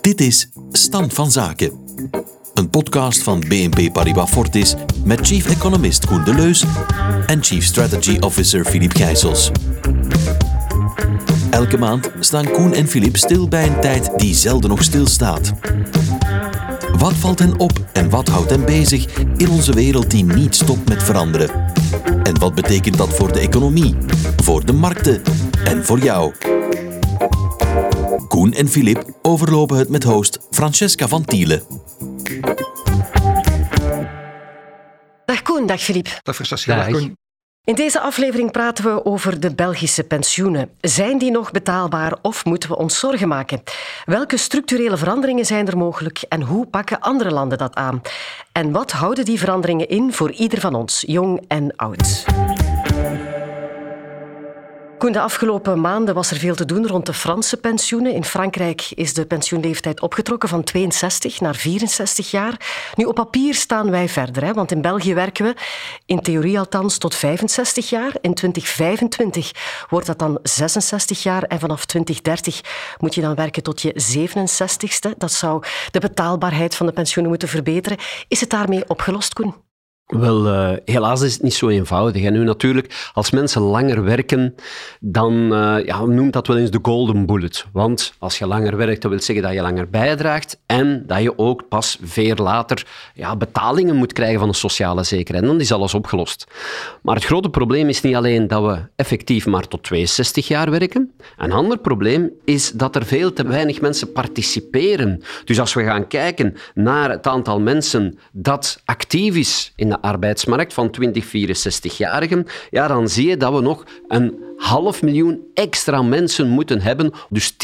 Dit is Stand van Zaken. Een podcast van BNP Paribas Fortis met chief economist Koen Deleus en chief strategy officer Philippe Gijsels. Elke maand staan Koen en Philippe stil bij een tijd die zelden nog stilstaat. Wat valt hen op en wat houdt hen bezig in onze wereld die niet stopt met veranderen? En wat betekent dat voor de economie, voor de markten en voor jou? Koen en Filip overlopen het met host Francesca van Tielen. Dag Koen, dag Filip. Dag Francesca, dag Koen. In deze aflevering praten we over de Belgische pensioenen. Zijn die nog betaalbaar of moeten we ons zorgen maken? Welke structurele veranderingen zijn er mogelijk en hoe pakken andere landen dat aan? En wat houden die veranderingen in voor ieder van ons, jong en oud? Koen, de afgelopen maanden was er veel te doen rond de Franse pensioenen. In Frankrijk is de pensioenleeftijd opgetrokken van 62 naar 64 jaar. Nu, op papier staan wij verder, hè, want in België werken we in theorie althans tot 65 jaar. In 2025 wordt dat dan 66 jaar en vanaf 2030 moet je dan werken tot je 67ste. Dat zou de betaalbaarheid van de pensioenen moeten verbeteren. Is het daarmee opgelost, Koen? Wel, uh, helaas is het niet zo eenvoudig. En nu natuurlijk, als mensen langer werken, dan uh, ja, noemt dat wel eens de golden bullet. Want als je langer werkt, dat wil zeggen dat je langer bijdraagt en dat je ook pas veel later ja, betalingen moet krijgen van de sociale zekerheid. En dan is alles opgelost. Maar het grote probleem is niet alleen dat we effectief maar tot 62 jaar werken. Een ander probleem is dat er veel te weinig mensen participeren. Dus als we gaan kijken naar het aantal mensen dat actief is in de arbeidsmarkt van 20-64-jarigen, ja, dan zie je dat we nog een half miljoen extra mensen moeten hebben. Dus 10%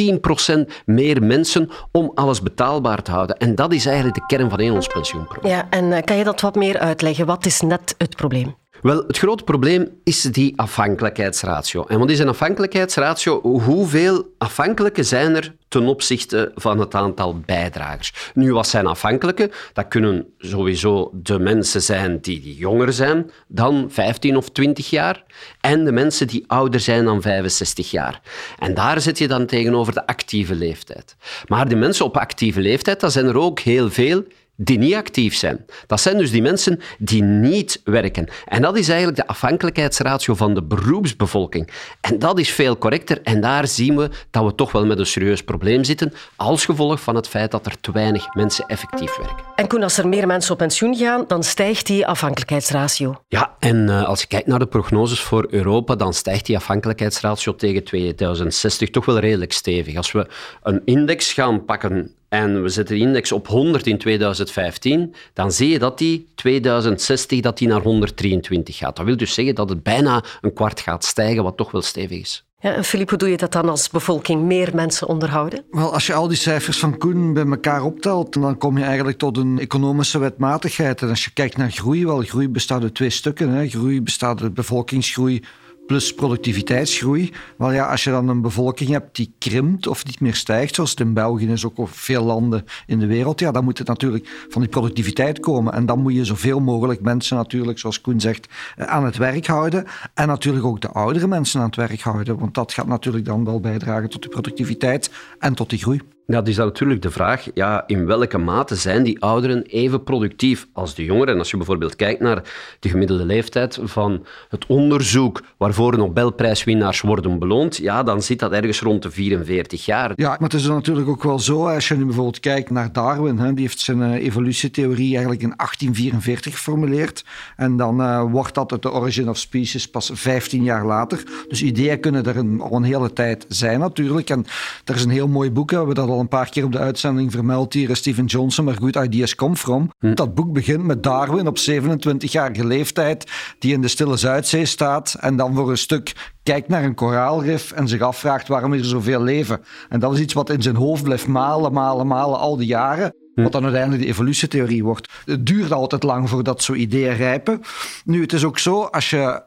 meer mensen om alles betaalbaar te houden. En dat is eigenlijk de kern van ons pensioenprobleem. Ja, en eh, kan je dat wat meer uitleggen? Wat is net het probleem? Wel, het grote probleem is die afhankelijkheidsratio. En wat is een afhankelijkheidsratio? Hoeveel afhankelijken zijn er ten opzichte van het aantal bijdragers? Nu, wat zijn afhankelijken? Dat kunnen sowieso de mensen zijn die jonger zijn dan 15 of 20 jaar en de mensen die ouder zijn dan 65 jaar. En daar zit je dan tegenover de actieve leeftijd. Maar die mensen op actieve leeftijd, dat zijn er ook heel veel die niet actief zijn. Dat zijn dus die mensen die niet werken. En dat is eigenlijk de afhankelijkheidsratio van de beroepsbevolking. En dat is veel correcter. En daar zien we dat we toch wel met een serieus probleem zitten, als gevolg van het feit dat er te weinig mensen effectief werken. En Koen, als er meer mensen op pensioen gaan, dan stijgt die afhankelijkheidsratio. Ja, en uh, als je kijkt naar de prognoses voor Europa, dan stijgt die afhankelijkheidsratio tegen 2060 toch wel redelijk stevig. Als we een index gaan pakken en we zetten de index op 100 in 2015, dan zie je dat die 2060 dat die naar 123 gaat. Dat wil dus zeggen dat het bijna een kwart gaat stijgen, wat toch wel stevig is. Ja, en Filip, hoe doe je dat dan als bevolking meer mensen onderhouden? Wel, als je al die cijfers van Koen bij elkaar optelt, dan kom je eigenlijk tot een economische wetmatigheid. En als je kijkt naar groei, wel, groei bestaat uit twee stukken. Hè. Groei bestaat uit bevolkingsgroei plus productiviteitsgroei. Maar ja, als je dan een bevolking hebt die krimpt of niet meer stijgt, zoals het in België is, ook op veel landen in de wereld, ja, dan moet het natuurlijk van die productiviteit komen. En dan moet je zoveel mogelijk mensen natuurlijk, zoals Koen zegt, eh, aan het werk houden. En natuurlijk ook de oudere mensen aan het werk houden, want dat gaat natuurlijk dan wel bijdragen tot de productiviteit en tot die groei. Dat is dan natuurlijk de vraag, ja, in welke mate zijn die ouderen even productief als de jongeren? En als je bijvoorbeeld kijkt naar de gemiddelde leeftijd van het onderzoek waarvoor Nobelprijswinnaars worden beloond, ja, dan zit dat ergens rond de 44 jaar. Ja, maar het is natuurlijk ook wel zo, als je nu bijvoorbeeld kijkt naar Darwin, hè, die heeft zijn uh, evolutietheorie eigenlijk in 1844 geformuleerd. En dan uh, wordt dat uit de Origin of Species pas 15 jaar later. Dus ideeën kunnen er een, al een hele tijd zijn natuurlijk. En er is een heel mooi boek, we hebben dat al een paar keer op de uitzending vermeld hier, Steven Johnson, maar Good Ideas Come From. Hm. Dat boek begint met Darwin op 27-jarige leeftijd, die in de Stille Zuidzee staat en dan voor een stuk kijkt naar een koraalrif en zich afvraagt waarom er zoveel leven. En dat is iets wat in zijn hoofd blijft malen, malen, malen al die jaren. Hm. Wat dan uiteindelijk de evolutietheorie wordt. Het duurt altijd lang voordat zo'n ideeën rijpen. Nu, het is ook zo, als je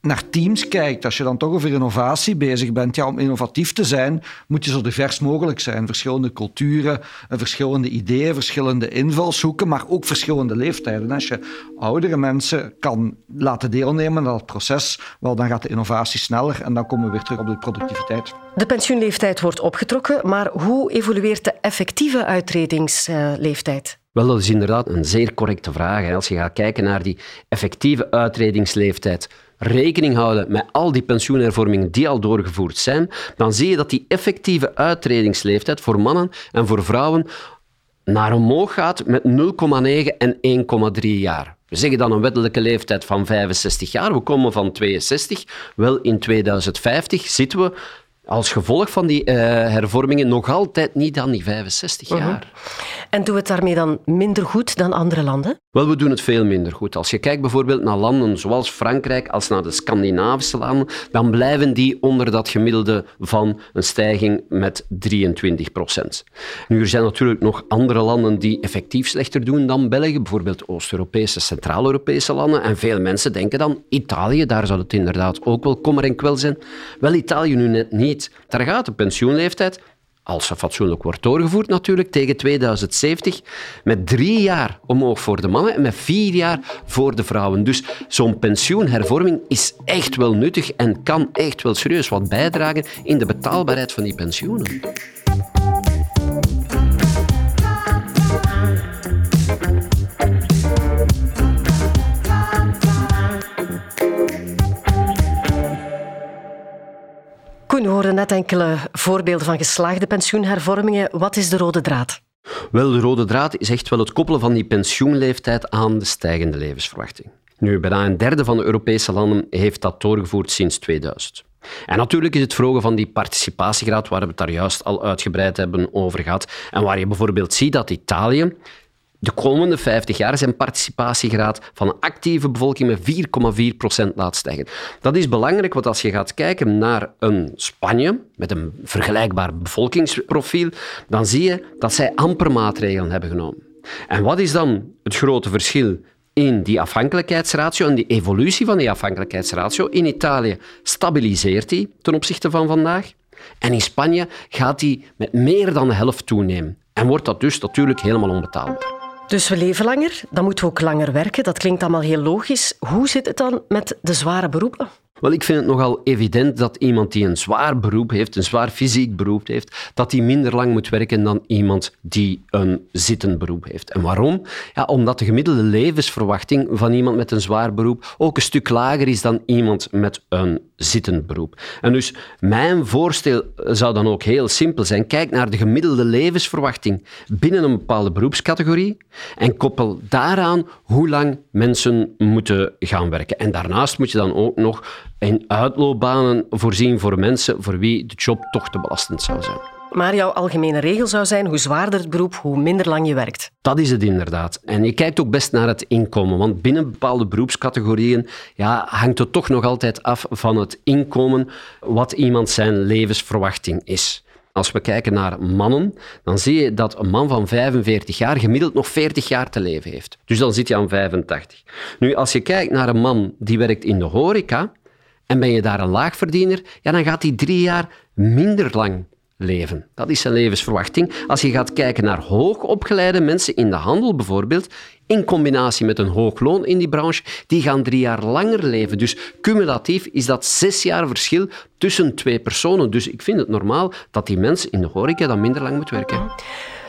naar teams kijkt, als je dan toch over innovatie bezig bent, ja, om innovatief te zijn, moet je zo divers mogelijk zijn. Verschillende culturen, eh, verschillende ideeën, verschillende invalshoeken, maar ook verschillende leeftijden. Als je oudere mensen kan laten deelnemen aan dat proces, wel, dan gaat de innovatie sneller en dan komen we weer terug op de productiviteit. De pensioenleeftijd wordt opgetrokken, maar hoe evolueert de effectieve uitredingsleeftijd? Wel, dat is inderdaad een zeer correcte vraag. Als je gaat kijken naar die effectieve uitredingsleeftijd, rekening houden met al die pensioenhervormingen die al doorgevoerd zijn, dan zie je dat die effectieve uitredingsleeftijd voor mannen en voor vrouwen naar omhoog gaat met 0,9 en 1,3 jaar. We zeggen dan een wettelijke leeftijd van 65 jaar. We komen van 62. Wel, in 2050 zitten we als gevolg van die uh, hervormingen nog altijd niet aan die 65 jaar. Uh -huh. En doen we het daarmee dan minder goed dan andere landen? Wel, we doen het veel minder goed. Als je kijkt bijvoorbeeld naar landen zoals Frankrijk, als naar de Scandinavische landen, dan blijven die onder dat gemiddelde van een stijging met 23 procent. Nu, er zijn natuurlijk nog andere landen die effectief slechter doen dan België, bijvoorbeeld Oost-Europese, Centraal-Europese landen. En veel mensen denken dan, Italië, daar zou het inderdaad ook wel kommer en kwel zijn. Wel, Italië nu net niet. Daar gaat de pensioenleeftijd als ze fatsoenlijk wordt doorgevoerd natuurlijk, tegen 2070, met drie jaar omhoog voor de mannen en met vier jaar voor de vrouwen. Dus zo'n pensioenhervorming is echt wel nuttig en kan echt wel serieus wat bijdragen in de betaalbaarheid van die pensioenen. Hoorden net enkele voorbeelden van geslaagde pensioenhervormingen. Wat is de rode draad? Wel, de rode draad is echt wel het koppelen van die pensioenleeftijd aan de stijgende levensverwachting. Nu, bijna een derde van de Europese landen heeft dat doorgevoerd sinds 2000. En natuurlijk is het vroegen van die participatiegraad, waar we het daar juist al uitgebreid hebben over gehad, en waar je bijvoorbeeld ziet dat Italië de komende 50 jaar zijn participatiegraad van een actieve bevolking met 4,4% laat stijgen. Dat is belangrijk, want als je gaat kijken naar een Spanje met een vergelijkbaar bevolkingsprofiel, dan zie je dat zij amper maatregelen hebben genomen. En wat is dan het grote verschil in die afhankelijkheidsratio en die evolutie van die afhankelijkheidsratio? In Italië stabiliseert die ten opzichte van vandaag. En in Spanje gaat die met meer dan de helft toenemen. En wordt dat dus natuurlijk helemaal onbetaalbaar. Dus we leven langer, dan moeten we ook langer werken. Dat klinkt allemaal heel logisch. Hoe zit het dan met de zware beroepen? Wel, ik vind het nogal evident dat iemand die een zwaar beroep heeft, een zwaar fysiek beroep heeft, dat die minder lang moet werken dan iemand die een zittend beroep heeft. En waarom? Ja, omdat de gemiddelde levensverwachting van iemand met een zwaar beroep ook een stuk lager is dan iemand met een zittend beroep. En dus mijn voorstel zou dan ook heel simpel zijn. Kijk naar de gemiddelde levensverwachting binnen een bepaalde beroepscategorie en koppel daaraan hoe lang mensen moeten gaan werken. En daarnaast moet je dan ook nog in uitloopbanen voorzien voor mensen voor wie de job toch te belastend zou zijn. Maar jouw algemene regel zou zijn, hoe zwaarder het beroep, hoe minder lang je werkt. Dat is het inderdaad. En je kijkt ook best naar het inkomen, want binnen bepaalde beroepscategorieën ja, hangt het toch nog altijd af van het inkomen wat iemand zijn levensverwachting is. Als we kijken naar mannen, dan zie je dat een man van 45 jaar gemiddeld nog 40 jaar te leven heeft. Dus dan zit je aan 85. Nu, als je kijkt naar een man die werkt in de horeca en ben je daar een laagverdiener, ja, dan gaat hij drie jaar minder lang leven. Dat is zijn levensverwachting. Als je gaat kijken naar hoogopgeleide mensen in de handel bijvoorbeeld, in combinatie met een hoog loon in die branche, die gaan drie jaar langer leven. Dus cumulatief is dat zes jaar verschil tussen twee personen. Dus ik vind het normaal dat die mensen in de horeca dan minder lang moet werken.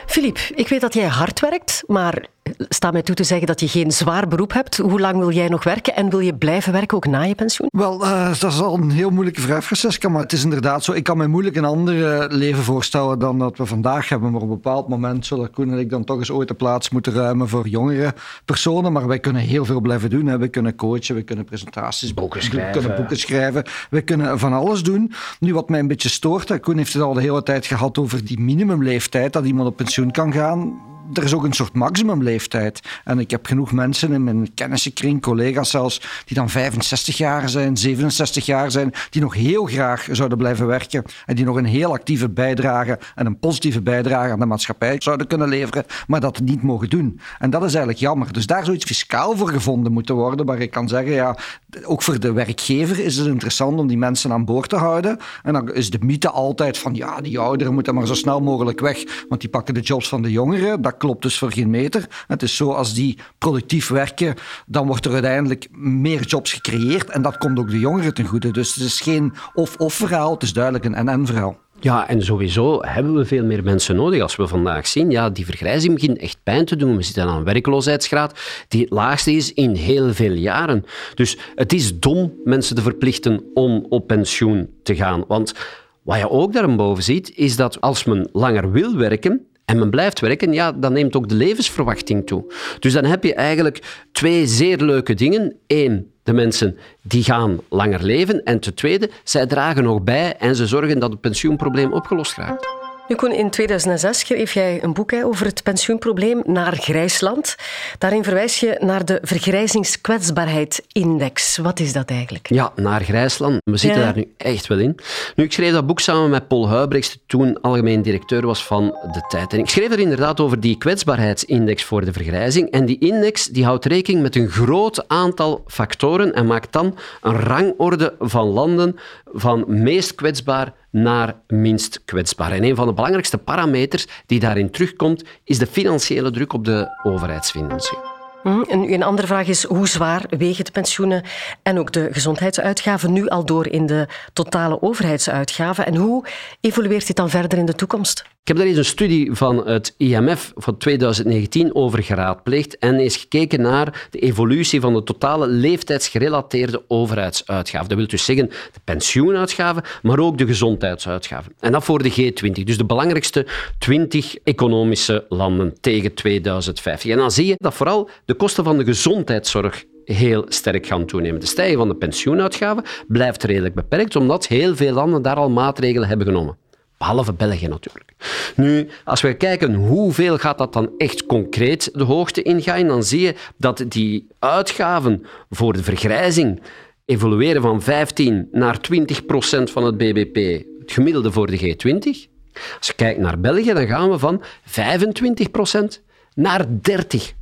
Filip, ik weet dat jij hard werkt, maar sta mij toe te zeggen dat je geen zwaar beroep hebt. Hoe lang wil jij nog werken en wil je blijven werken ook na je pensioen? Wel, uh, dat is al een heel moeilijke vraag, Francesca, maar het is inderdaad zo. Ik kan me moeilijk een ander leven voorstellen dan dat we vandaag hebben. Maar op een bepaald moment zullen Koen en ik dan toch eens ooit de plaats moeten ruimen voor jongere personen. Maar wij kunnen heel veel blijven doen. Hè. We kunnen coachen, we kunnen presentaties boeken schrijven. We kunnen boeken schrijven. We kunnen van alles doen. Nu, wat mij een beetje stoort, Koen heeft het al de hele tijd gehad over die minimumleeftijd dat iemand op pensioen kan gaan er is ook een soort maximumleeftijd. En ik heb genoeg mensen in mijn kennissenkring, collega's zelfs, die dan 65 jaar zijn, 67 jaar zijn, die nog heel graag zouden blijven werken en die nog een heel actieve bijdrage en een positieve bijdrage aan de maatschappij zouden kunnen leveren, maar dat niet mogen doen. En dat is eigenlijk jammer. Dus daar zou iets fiscaal voor gevonden moeten worden, waar ik kan zeggen, ja, ook voor de werkgever is het interessant om die mensen aan boord te houden. En dan is de mythe altijd van, ja, die ouderen moeten maar zo snel mogelijk weg, want die pakken de jobs van de jongeren. Dat klopt dus voor geen meter. Het is zo, als die productief werken, dan wordt er uiteindelijk meer jobs gecreëerd en dat komt ook de jongeren ten goede. Dus het is geen of-of verhaal, het is duidelijk een en-en verhaal. Ja, en sowieso hebben we veel meer mensen nodig. Als we vandaag zien, ja, die vergrijzing begint echt pijn te doen. We zitten aan een werkloosheidsgraad die het laagste is in heel veel jaren. Dus het is dom mensen te verplichten om op pensioen te gaan. Want wat je ook daarboven ziet, is dat als men langer wil werken, en men blijft werken, ja, dan neemt ook de levensverwachting toe. Dus dan heb je eigenlijk twee zeer leuke dingen. Eén, de mensen die gaan langer leven. En ten tweede, zij dragen nog bij en ze zorgen dat het pensioenprobleem opgelost raakt. Nu Koen, in 2006 schreef jij een boek over het pensioenprobleem naar Grijsland. Daarin verwijs je naar de vergrijzingskwetsbaarheidsindex. Wat is dat eigenlijk? Ja, naar Grijsland. We zitten daar nu echt wel in. Nu, ik schreef dat boek samen met Paul Huibrechts, die toen algemeen directeur was van de tijd. En ik schreef er inderdaad over die kwetsbaarheidsindex voor de vergrijzing. En die index die houdt rekening met een groot aantal factoren en maakt dan een rangorde van landen van meest kwetsbaar naar minst kwetsbaar. En een van de belangrijkste parameters die daarin terugkomt, is de financiële druk op de overheidsfinanciën. Hm, en een andere vraag is, hoe zwaar wegen de pensioenen en ook de gezondheidsuitgaven nu al door in de totale overheidsuitgaven? En hoe evolueert dit dan verder in de toekomst? Ik heb daar eens een studie van het IMF van 2019 over geraadpleegd en eens gekeken naar de evolutie van de totale leeftijdsgerelateerde overheidsuitgaven. Dat wil dus zeggen de pensioenuitgaven, maar ook de gezondheidsuitgaven. En dat voor de G20, dus de belangrijkste 20 economische landen tegen 2050. En dan zie je dat vooral de kosten van de gezondheidszorg heel sterk gaan toenemen. De stijging van de pensioenuitgaven blijft redelijk beperkt, omdat heel veel landen daar al maatregelen hebben genomen. Behalve België natuurlijk. Nu, als we kijken hoeveel gaat dat dan echt concreet de hoogte ingaan, dan zie je dat die uitgaven voor de vergrijzing evolueren van 15 naar 20 procent van het bbp, het gemiddelde voor de G20. Als je kijkt naar België, dan gaan we van 25 procent naar 30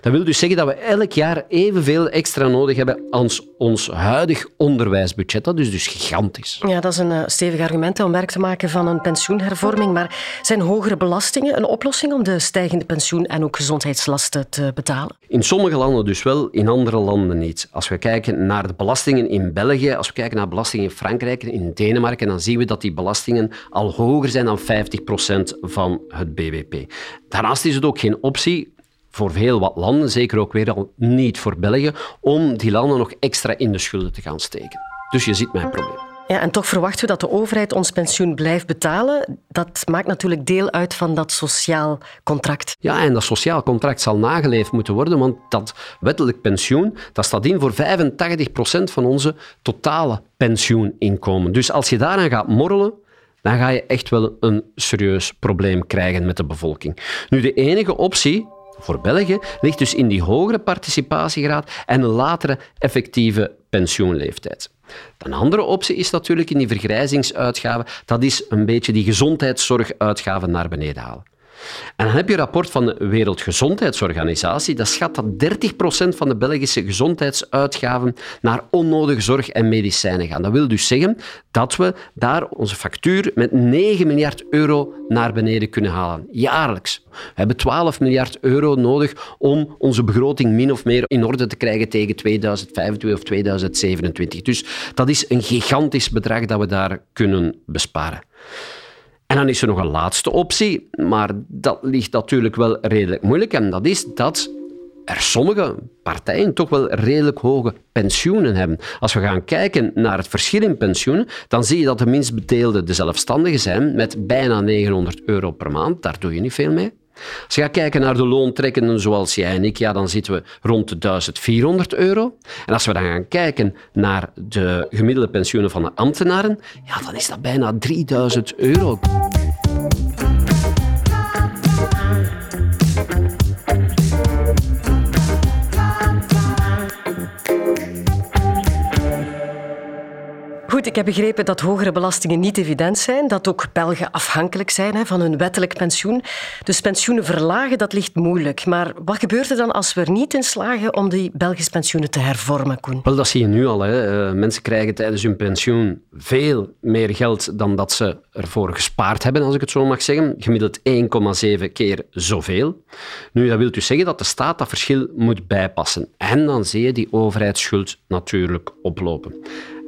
dat wil dus zeggen dat we elk jaar evenveel extra nodig hebben als ons huidig onderwijsbudget. Dat is dus gigantisch. Ja, dat is een uh, stevig argument om werk te maken van een pensioenhervorming. Maar zijn hogere belastingen een oplossing om de stijgende pensioen- en ook gezondheidslasten te betalen? In sommige landen dus wel, in andere landen niet. Als we kijken naar de belastingen in België, als we kijken naar belastingen in Frankrijk en in Denemarken, dan zien we dat die belastingen al hoger zijn dan 50% van het bbp. Daarnaast is het ook geen optie voor heel wat landen, zeker ook weer al niet voor België, om die landen nog extra in de schulden te gaan steken. Dus je ziet mijn probleem. Ja, en toch verwachten we dat de overheid ons pensioen blijft betalen. Dat maakt natuurlijk deel uit van dat sociaal contract. Ja, en dat sociaal contract zal nageleefd moeten worden, want dat wettelijk pensioen dat staat in voor 85% van onze totale pensioeninkomen. Dus als je daaraan gaat morrelen, dan ga je echt wel een serieus probleem krijgen met de bevolking. Nu, de enige optie voor België ligt dus in die hogere participatiegraad en een latere effectieve pensioenleeftijd. Een andere optie is natuurlijk in die vergrijzingsuitgaven, dat is een beetje die gezondheidszorguitgaven naar beneden halen. En dan heb je een rapport van de Wereldgezondheidsorganisatie. Dat schat dat 30% van de Belgische gezondheidsuitgaven naar onnodige zorg en medicijnen gaan. Dat wil dus zeggen dat we daar onze factuur met 9 miljard euro naar beneden kunnen halen. Jaarlijks. We hebben 12 miljard euro nodig om onze begroting min of meer in orde te krijgen tegen 2025 of 2027. Dus dat is een gigantisch bedrag dat we daar kunnen besparen. En dan is er nog een laatste optie, maar dat ligt natuurlijk wel redelijk moeilijk. En dat is dat er sommige partijen toch wel redelijk hoge pensioenen hebben. Als we gaan kijken naar het verschil in pensioenen, dan zie je dat de minst bedeelden de zelfstandigen zijn met bijna 900 euro per maand. Daar doe je niet veel mee. Als je gaat kijken naar de loontrekkenden zoals jij en ik, ja, dan zitten we rond de 1400 euro. En als we dan gaan kijken naar de gemiddelde pensioenen van de ambtenaren, ja, dan is dat bijna 3000 euro. Heb begrepen dat hogere belastingen niet evident zijn, dat ook Belgen afhankelijk zijn van hun wettelijk pensioen. Dus pensioenen verlagen, dat ligt moeilijk. Maar wat gebeurt er dan als we er niet in slagen om die Belgische pensioenen te hervormen? Wel, dat zie je nu al. Hè. Eh, mensen krijgen tijdens hun pensioen veel meer geld dan dat ze ervoor gespaard hebben, als ik het zo mag zeggen. Gemiddeld 1,7 keer zoveel. Nu, dat wil dus zeggen dat de staat dat verschil moet bijpassen. En dan zie je die overheidsschuld natuurlijk oplopen.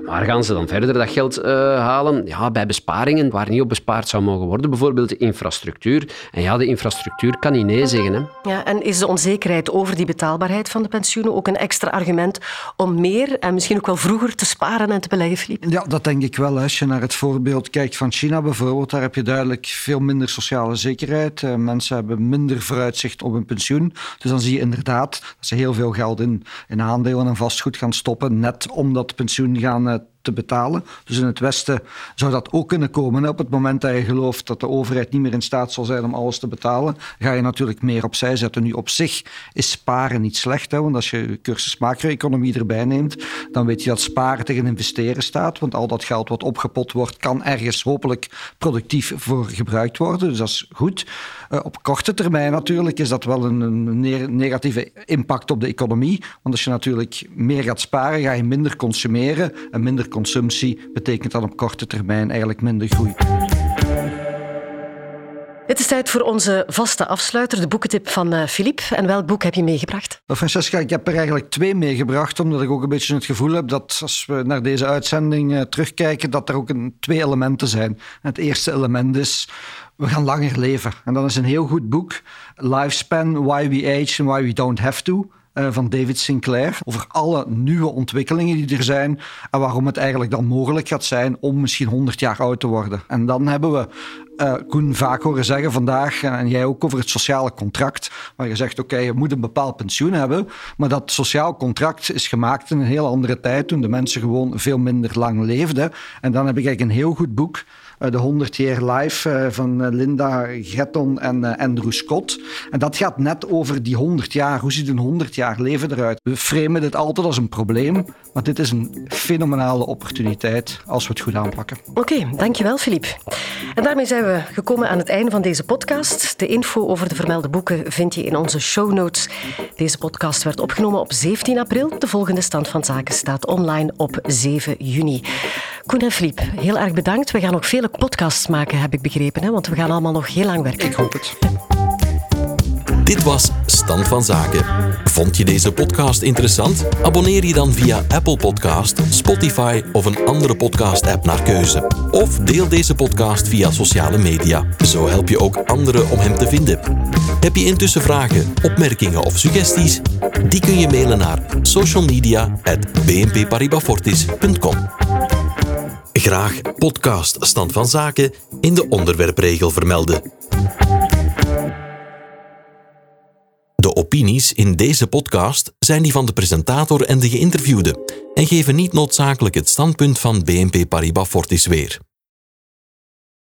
Waar gaan ze dan verder dat geld uh, halen? Ja, bij besparingen waar niet op bespaard zou mogen worden. Bijvoorbeeld de infrastructuur. En ja, de infrastructuur kan niet nee zeggen. Hè. Ja, en is de onzekerheid over die betaalbaarheid van de pensioenen ook een extra argument om meer en misschien ook wel vroeger te sparen en te beleggen, Philippe? Ja, dat denk ik wel. Als je naar het voorbeeld kijkt van China bijvoorbeeld, daar heb je duidelijk veel minder sociale zekerheid. Uh, mensen hebben minder vooruitzicht op hun pensioen. Dus dan zie je inderdaad dat ze heel veel geld in, in aandelen en vastgoed gaan stoppen, net om dat pensioen gaan uh, te betalen. Dus in het Westen zou dat ook kunnen komen. Op het moment dat je gelooft dat de overheid niet meer in staat zal zijn om alles te betalen, ga je natuurlijk meer opzij zetten. Nu op zich is sparen niet slecht, want als je cursus macro-economie erbij neemt, dan weet je dat sparen tegen investeren staat, want al dat geld wat opgepot wordt, kan ergens hopelijk productief voor gebruikt worden. Dus dat is goed. Uh, op korte termijn natuurlijk is dat wel een, een negatieve impact op de economie, want als je natuurlijk meer gaat sparen, ga je minder consumeren en minder consumptie betekent dan op korte termijn eigenlijk minder groei. Het is tijd voor onze vaste afsluiter, de boekentip van Filip. Eh, en welk boek heb je meegebracht? Francesca, ik heb er eigenlijk twee meegebracht, omdat ik ook een beetje het gevoel heb dat als we naar deze uitzending uh, terugkijken, dat er ook een, twee elementen zijn. Het eerste element is, we gaan langer leven. En dat is een heel goed boek, Lifespan, Why We Age and Why We Don't Have To. Eh, van David Sinclair over alle nieuwe ontwikkelingen die er zijn en waarom het eigenlijk dan mogelijk gaat zijn om misschien 100 jaar oud te worden. En dan hebben we uh, Koen vaak horen zeggen vandaag, en jij ook over het sociale contract, waar je zegt, oké, je moet een bepaald pensioen hebben, maar dat sociaal contract is gemaakt in een heel andere tijd, toen de mensen gewoon veel minder lang leefden. En dan heb ik eigenlijk een heel goed boek eh, de 100 jaar live eh, van eh, Linda Getton en Andrew Scott. En dat gaat net over die 100 jaar. Hoe ziet een 100 jaar leven eruit? We framen dit altijd als een probleem, maar dit is een fenomenale opportuniteit als we het goed aanpakken. Oké, dankjewel Filip. En daarmee zijn we gekomen aan het einde van deze podcast. De info over de vermelde boeken vind je in onze show notes. Deze podcast werd opgenomen op 17 april. De volgende stand van zaken staat online op 7 juni. Koen en Filip, heel erg bedankt. We gaan nog vele podcasts maken, heb ik begrepen. Hè? Want we gaan allemaal nog heel lang werken. Ik hoop het. Dit was Stand van Zaken. Vond je deze podcast interessant? Abonneer je dan via Apple Podcast, Spotify of een andere podcast-app naar keuze. Of deel deze podcast via sociale media. Zo help je ook anderen om hem te vinden. Heb je intussen vragen, opmerkingen of suggesties? Die kun je mailen naar socialmedia.bnpparibafortis.com. Graag podcast Stand van Zaken in de onderwerpregel vermelden. De opinies in deze podcast zijn die van de presentator en de geïnterviewde en geven niet noodzakelijk het standpunt van BNP Paribas Fortis weer.